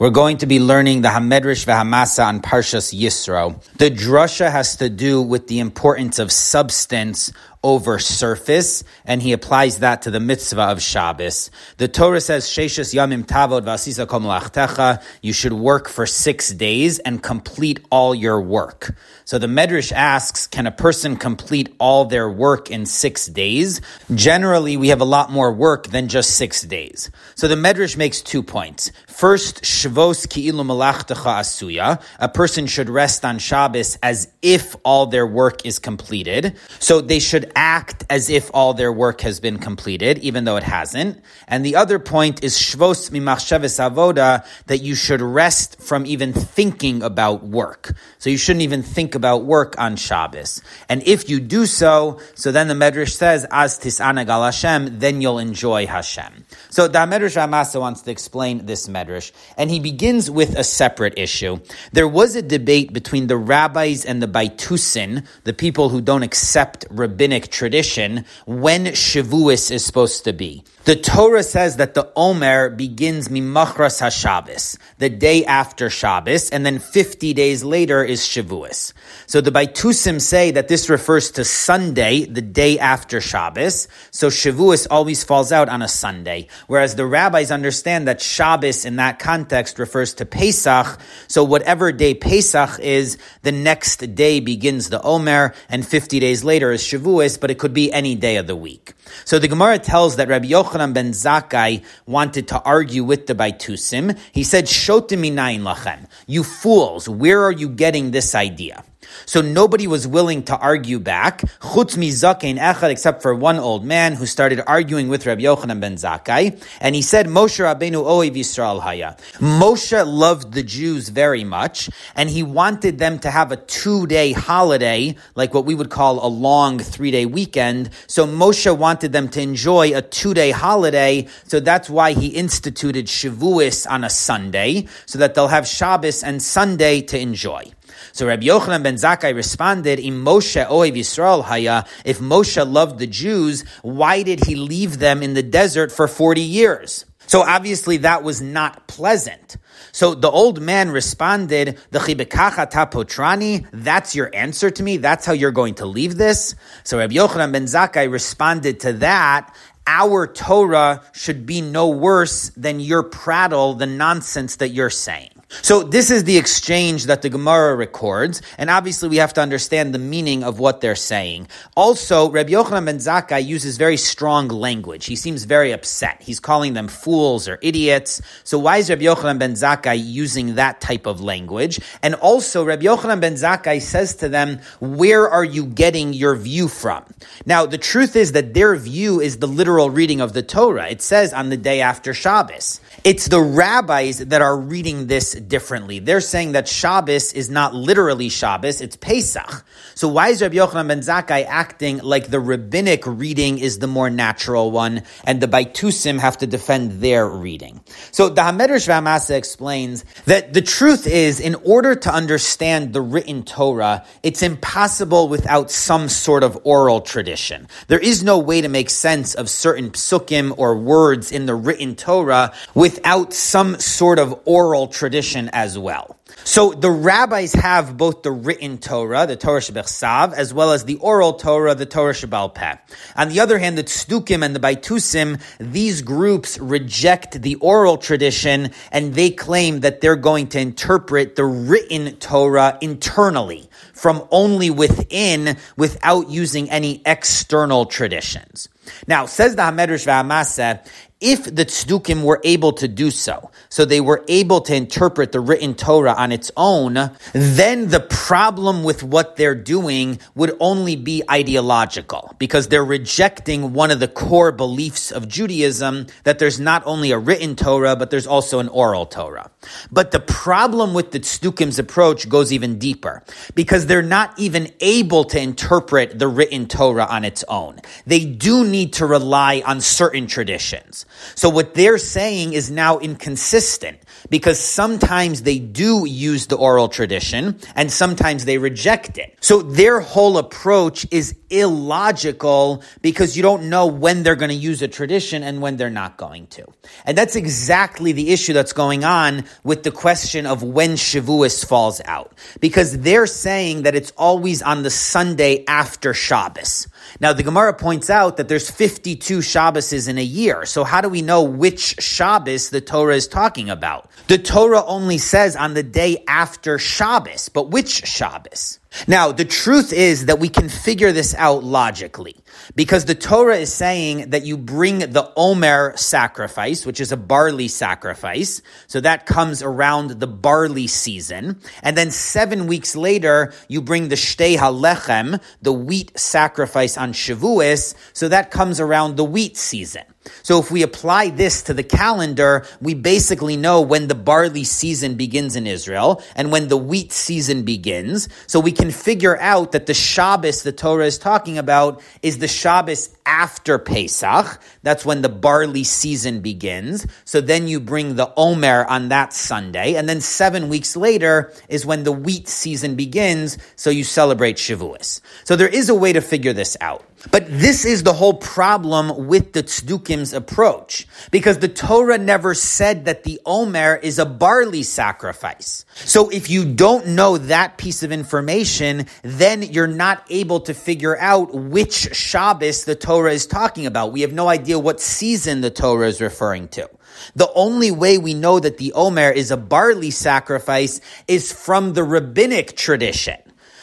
We're going to be learning the Hamedrish Vahamasa on Parshas Yisro. The drasha has to do with the importance of substance over surface, and he applies that to the mitzvah of Shabbos. The Torah says, Sheshus Yamim Tavod Vasisa you should work for six days and complete all your work. So the Medrash asks, can a person complete all their work in six days? Generally, we have a lot more work than just six days. So the Medrash makes two points. First, Shvos Ki'ilu Malachtecha Asuya, a person should rest on Shabbos as if all their work is completed. So they should act as if all their work has been completed, even though it hasn't. And the other point is shvos mimachsheves avoda, that you should rest from even thinking about work. So you shouldn't even think about work on Shabbos. And if you do so, so then the Medrash says, as tisana gal Hashem, then you'll enjoy Hashem. So the Medrash Ramasa wants to explain this Medrash, and he begins with a separate issue. There was a debate between the rabbis and the Baitusim, the people who don't accept rabbinic rabbinic tradition when Shavuos is supposed to be. The Torah says that the Omer begins Mimachras HaShabbos, the day after Shabbos, and then 50 days later is Shavuos. So the Baitusim say that this refers to Sunday, the day after Shabbos, so Shavuos always falls out on a Sunday, whereas the rabbis understand that Shabbos in that context refers to Pesach, so whatever day Pesach is, the next day begins the Omer, and 50 days later is Shavuos, but it could be any day of the week. So the Gemara tells that Rabbi Yochanan ben Zakkai wanted to argue with the Baitusim. He said, Shotim lachem. You fools, where are you getting this idea? So nobody was willing to argue back, except for one old man who started arguing with Rabbi Yochanan ben Zakkai, and he said, Moshe Rabbeinu oiv Yisrael haya. Moshe loved the Jews very much, and he wanted them to have a two-day holiday, like what we would call a long three-day weekend. So Moshe wanted them to enjoy a two-day holiday, so that's why he instituted Shavuos on a Sunday, so that they'll have Shabbos and Sunday to enjoy. So Rabbi Yochanan ben Zakkai responded, "Im Moshe ohev Yisrael haya." If Moshe loved the Jews, why did he leave them in the desert for forty years? So obviously that was not pleasant. So the old man responded, "The chibekacha tapotrani." That's your answer to me. That's how you're going to leave this. So Rabbi Yochanan ben Zakkai responded to that. Our Torah should be no worse than your prattle, the nonsense that you're saying. So this is the exchange that the Gemara records, and obviously we have to understand the meaning of what they're saying. Also, Rabbi Yochanan ben Zakkai uses very strong language. He seems very upset. He's calling them fools or idiots. So why is Rabbi Yochanan ben Zakkai using that type of language? And also, Rabbi Yochanan ben Zakkai says to them, where are you getting your view from? Now, the truth is that their view is the literal reading of the Torah. It says on the day after Shabbos. It's the rabbis that are reading this differently. They're saying that Shabbos is not literally Shabbos, it's Pesach. So why is Rabbi Yochanan ben Zakkai acting like the rabbinic reading is the more natural one, and the Baitusim have to defend their reading? So the Hamedrash Vamasa explains that the truth is, in order to understand the written Torah, it's impossible without some sort of oral tradition. There is no way to make sense of certain psukim or words in the written Torah without some sort of oral tradition tradition as well. So the rabbis have both the written Torah, the Torah Shebechsav, as well as the oral Torah, the Torah Shebal Peh. On the other hand, the Tzdukim and the Baitusim, these groups reject the oral tradition and they claim that they're going to interpret the written Torah internally, from only within, without using any external traditions. Now, says the Hamedrash V'Amasa, if the tzdukim were able to do so, so they were able to interpret the written Torah on its own, then the problem with what they're doing would only be ideological, because they're rejecting one of the core beliefs of Judaism that there's not only a written Torah, but there's also an oral Torah. But the problem with the tzedukim's approach goes even deeper, because they're not even able to interpret the written Torah on its own. They do need to rely on certain traditions. So what they're saying is now inconsistent because sometimes they do use the oral tradition and sometimes they reject it. So their whole approach is illogical because you don't know when they're going to use a tradition and when they're not going to. And that's exactly the issue that's going on with the question of when Shavuos falls out. Because they're saying that it's always on the Sunday after Shabbos. Now, the Gemara points out that there's 52 Shabbases in a year. So how do we know which Shabbos the Torah is talking about? The Torah only says on the day after Shabbos, but which Shabbos? Now, the truth is that we can figure this out logically because the Torah is saying that you bring the Omer sacrifice, which is a barley sacrifice. So that comes around the barley season. And then seven weeks later, you bring the Shtei HaLechem, the wheat sacrifice on Shavuos. So that comes around the wheat season. So if we apply this to the calendar, we basically know when the barley season begins in Israel and when the wheat season begins. So we can figure out that the Shabbos the Torah is talking about is the Shabbos after Pesach. That's when the barley season begins. So then you bring the Omer on that Sunday. And then seven weeks later is when the wheat season begins. So you celebrate Shavuos. So there is a way to figure this out. But this is the whole problem with the Tzedukim's approach. Because the Torah never said that the Omer is a barley sacrifice. So if you don't know that piece of information, then you're not able to figure out which Shabbos the Torah is talking about. We have no idea what season the Torah is referring to. The only way we know that the Omer is a barley sacrifice is from the rabbinic tradition.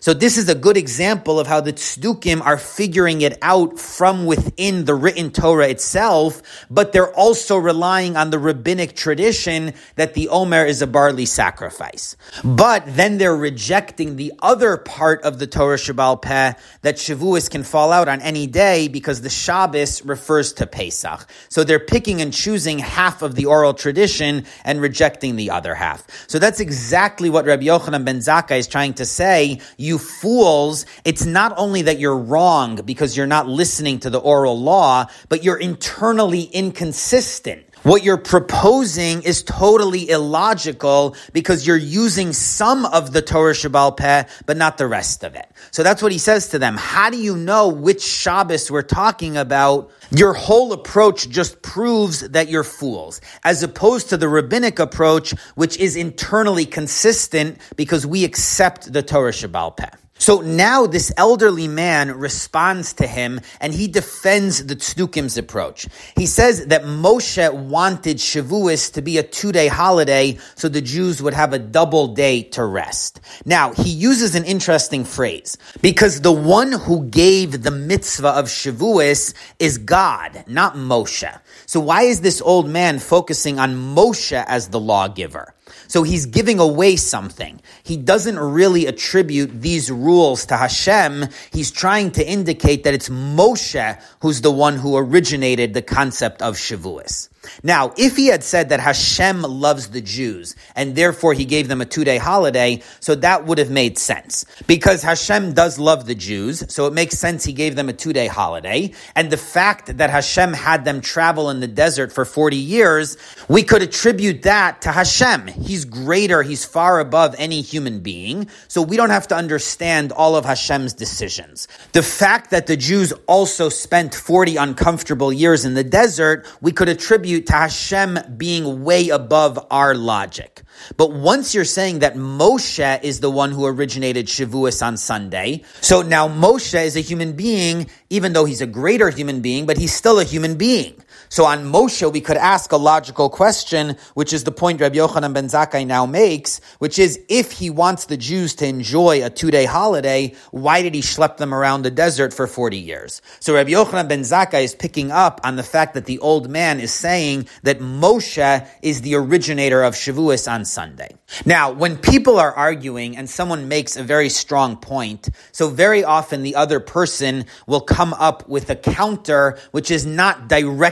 So this is a good example of how the tzdukim are figuring it out from within the written Torah itself, but they're also relying on the rabbinic tradition that the Omer is a barley sacrifice. But then they're rejecting the other part of the Torah Shabbal Peh that Shavuos can fall out on any day because the Shabbos refers to Pesach. So they're picking and choosing half of the oral tradition and rejecting the other half. So that's exactly what Rabbi Yochanan ben Zakkai is trying to say. You you fools, it's not only that you're wrong because you're not listening to the oral law, but you're internally inconsistent. What you're proposing is totally illogical because you're using some of the Torah Shabbal Peh, but not the rest of it. So that's what he says to them. How do you know which Shabbos we're talking about? Your whole approach just proves that you're fools, as opposed to the rabbinic approach, which is internally consistent because we accept the Torah Shabbal Peh. So now this elderly man responds to him and he defends the Tzedukim's approach. He says that Moshe wanted Shavuos to be a two-day holiday so the Jews would have a double day to rest. Now, he uses an interesting phrase because the one who gave the mitzvah of Shavuos is God, not Moshe. So why is this old man focusing on Moshe as the lawgiver? So he's giving away something. He doesn't really attribute these rules to Hashem. He's trying to indicate that it's Moshe who's the one who originated the concept of Shavuos. Now, if he had said that Hashem loves the Jews and therefore he gave them a two day holiday, so that would have made sense. Because Hashem does love the Jews, so it makes sense he gave them a two day holiday. And the fact that Hashem had them travel in the desert for 40 years, we could attribute that to Hashem. He's greater, he's far above any human being, so we don't have to understand all of Hashem's decisions. The fact that the Jews also spent 40 uncomfortable years in the desert, we could attribute attribute to Hashem being way above our logic. But once you're saying that Moshe is the one who originated Shavuos on Sunday, so now Moshe is a human being, even though he's a greater human being, but he's still a human being. So on Moshe, we could ask a logical question, which is the point Rabbi Yochanan ben Zakkai now makes, which is if he wants the Jews to enjoy a two-day holiday, why did he schlep them around the desert for 40 years? So Rabbi Yochanan ben Zakkai is picking up on the fact that the old man is saying that Moshe is the originator of Shavuos on Sunday. Now, when people are arguing and someone makes a very strong point, so very often the other person will come up with a counter which is not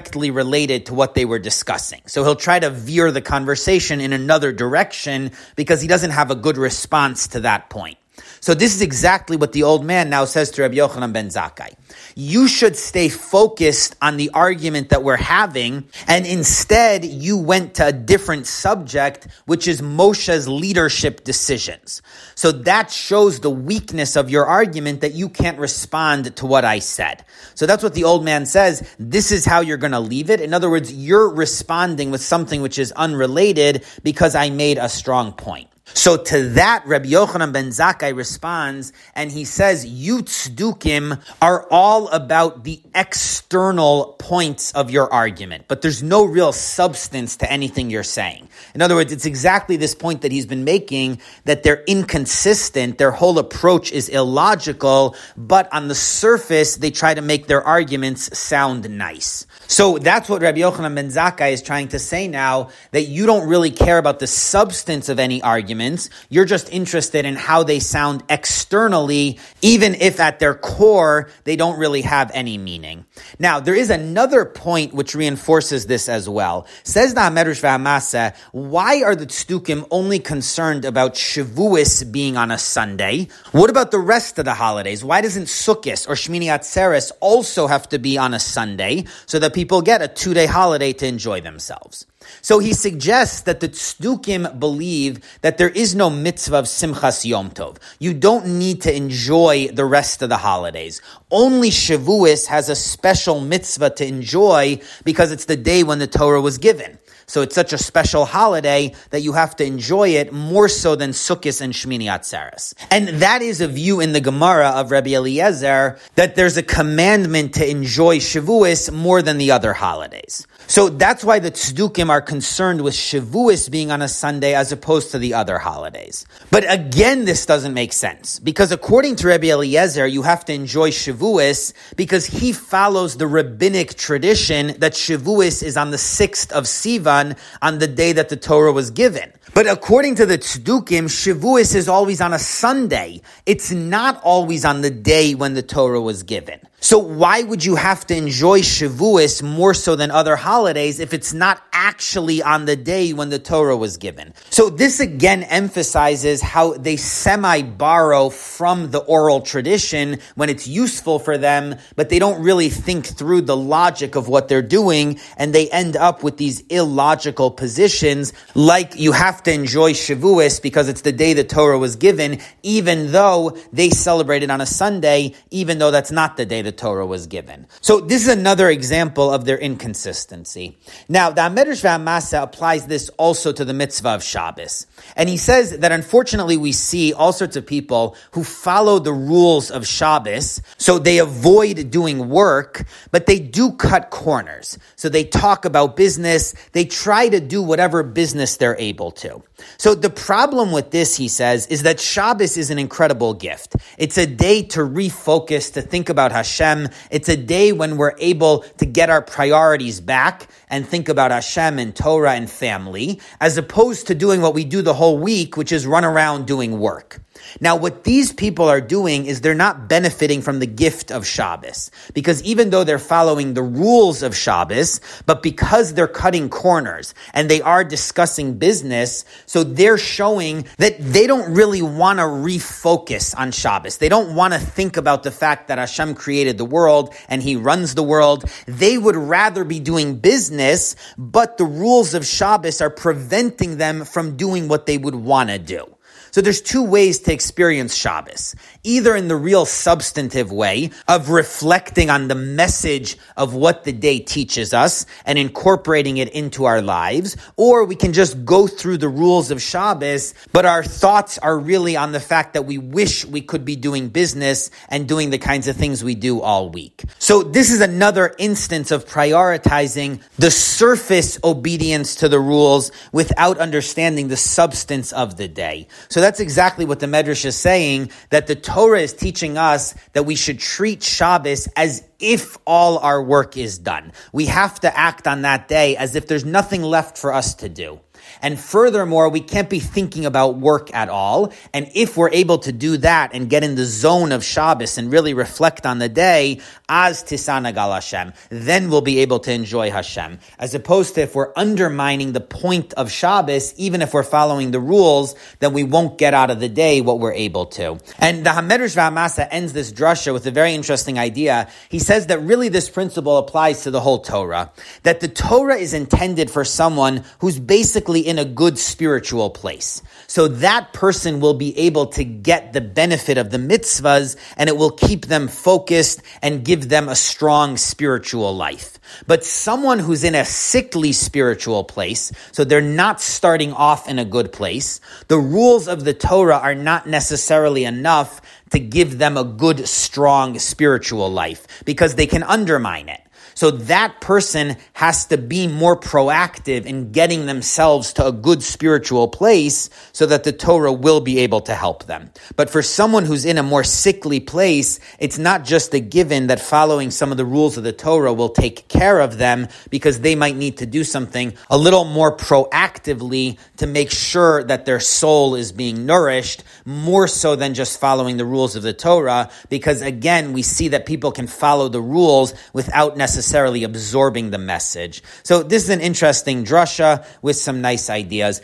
directly related to what they were discussing. So he'll try to veer the conversation in another direction because he doesn't have a good response to that point. So this is exactly what the old man now says to Rabbi Yochanan ben Zakkai. You should stay focused on the argument that we're having, and instead you went to a different subject, which is Moshe's leadership decisions. So that shows the weakness of your argument that you can't respond to what I said. So that's what the old man says. This is how you're going to leave it. In other words, you're responding with something which is unrelated because I made a strong point. So to that, Rabbi Yochanan ben Zakkai responds, and he says, "You tzdukim are all about the external points of your argument, but there's no real substance to anything you're saying. In other words, it's exactly this point that he's been making that they're inconsistent, their whole approach is illogical, but on the surface, they try to make their arguments sound nice. So that's what Rabbi Yochanan ben Zakkai is trying to say now, that you don't really care about the substance of any arguments. You're just interested in how they sound externally, even if at their core, they don't really have any meaning. Now, there is another point which reinforces this as well. Says the HaMedrash VaHaMasa, why are the Tzdukim only concerned about Shavuos being on a Sunday? What about the rest of the holidays? Why doesn't Sukkot or Shmini Atzeres also have to be on a Sunday so that people get a two day holiday to enjoy themselves. So he suggests that the tzdukim believe that there is no mitzvah of simchas yom tov. You don't need to enjoy the rest of the holidays. Only Shavuos has a special mitzvah to enjoy because it's the day when the Torah was given. So it's such a special holiday that you have to enjoy it more so than Sukkot and Shmini Atzeres. And that is a view in the Gemara of Rabbi Eliezer that there's a commandment to enjoy Shavuos more than the other holidays. So that's why the tzdukim are concerned with Shavuos being on a Sunday as opposed to the other holidays. But again, this doesn't make sense because according to Rabbi Eliezer, you have to enjoy Shavuos because he follows the rabbinic tradition that Shavuos is on the sixth of Sivan on the day that the Torah was given. But according to the tzdukim, Shavuos is always on a Sunday. It's not always on the day when the Torah was given. So why would you have to enjoy Shavuos more so than other holidays if it's not actually on the day when the Torah was given? So this again emphasizes how they semi-borrow from the oral tradition when it's useful for them, but they don't really think through the logic of what they're doing, and they end up with these illogical positions like you have to enjoy Shavuos because it's the day the Torah was given, even though they celebrate it on a Sunday, even though that's not the day the Torah was given. So this is another example of their inconsistency. Now, the HaMedrash VaHaMasa applies this also to the mitzvah of Shabbos. And he says that unfortunately we see all sorts of people who follow the rules of Shabbos, so they avoid doing work, but they do cut corners. So they talk about business, they try to do whatever business they're able to. So the problem with this, he says, is that Shabbos is an incredible gift. It's a day to refocus, to think about Hashem. It's a day when we're able to get our priorities back and think about Hashem and Torah and family, as opposed to doing what we do the whole week, which is run around doing work. Now, what these people are doing is they're not benefiting from the gift of Shabbos. Because even though they're following the rules of Shabbos, but because they're cutting corners and they are discussing business, so they're showing that they don't really want to refocus on Shabbos. They don't want to think about the fact that Hashem created the world and He runs the world. They would rather be doing business, but the rules of Shabbos are preventing them from doing what they would want to do. So there's two ways to experience Shabbos. Either in the real substantive way of reflecting on the message of what the day teaches us and incorporating it into our lives, or we can just go through the rules of Shabbos, but our thoughts are really on the fact that we wish we could be doing business and doing the kinds of things we do all week. So this is another instance of prioritizing the surface obedience to the rules without understanding the substance of the day. So so that's exactly what the Medrash is saying, that the Torah is teaching us that we should treat Shabbos as if all our work is done. We have to act on that day as if there's nothing left for us to do. And furthermore, we can't be thinking about work at all. And if we're able to do that and get in the zone of Shabbos and really reflect on the day, as tisanagal Hashem, then we'll be able to enjoy Hashem. As opposed to if we're undermining the point of Shabbos, even if we're following the rules, then we won't get out of the day what we're able to. And the Hamedrash V'Hamasa ends this drasha with a very interesting idea. He says that really this principle applies to the whole Torah. That the Torah is intended for someone who's basically in a good spiritual place. So that person will be able to get the benefit of the mitzvahs and it will keep them focused and give them a strong spiritual life. But someone who's in a sickly spiritual place, so they're not starting off in a good place, the rules of the Torah are not necessarily enough to give them a good, strong spiritual life because they can undermine it. So that person has to be more proactive in getting themselves to a good spiritual place so that the Torah will be able to help them. But for someone who's in a more sickly place, it's not just a given that following some of the rules of the Torah will take care of them because they might need to do something a little more proactively to make sure that their soul is being nourished more so than just following the rules of the Torah because again, we see that people can follow the rules without necessarily necessarily absorbing the message. So this is an interesting drasha with some nice ideas.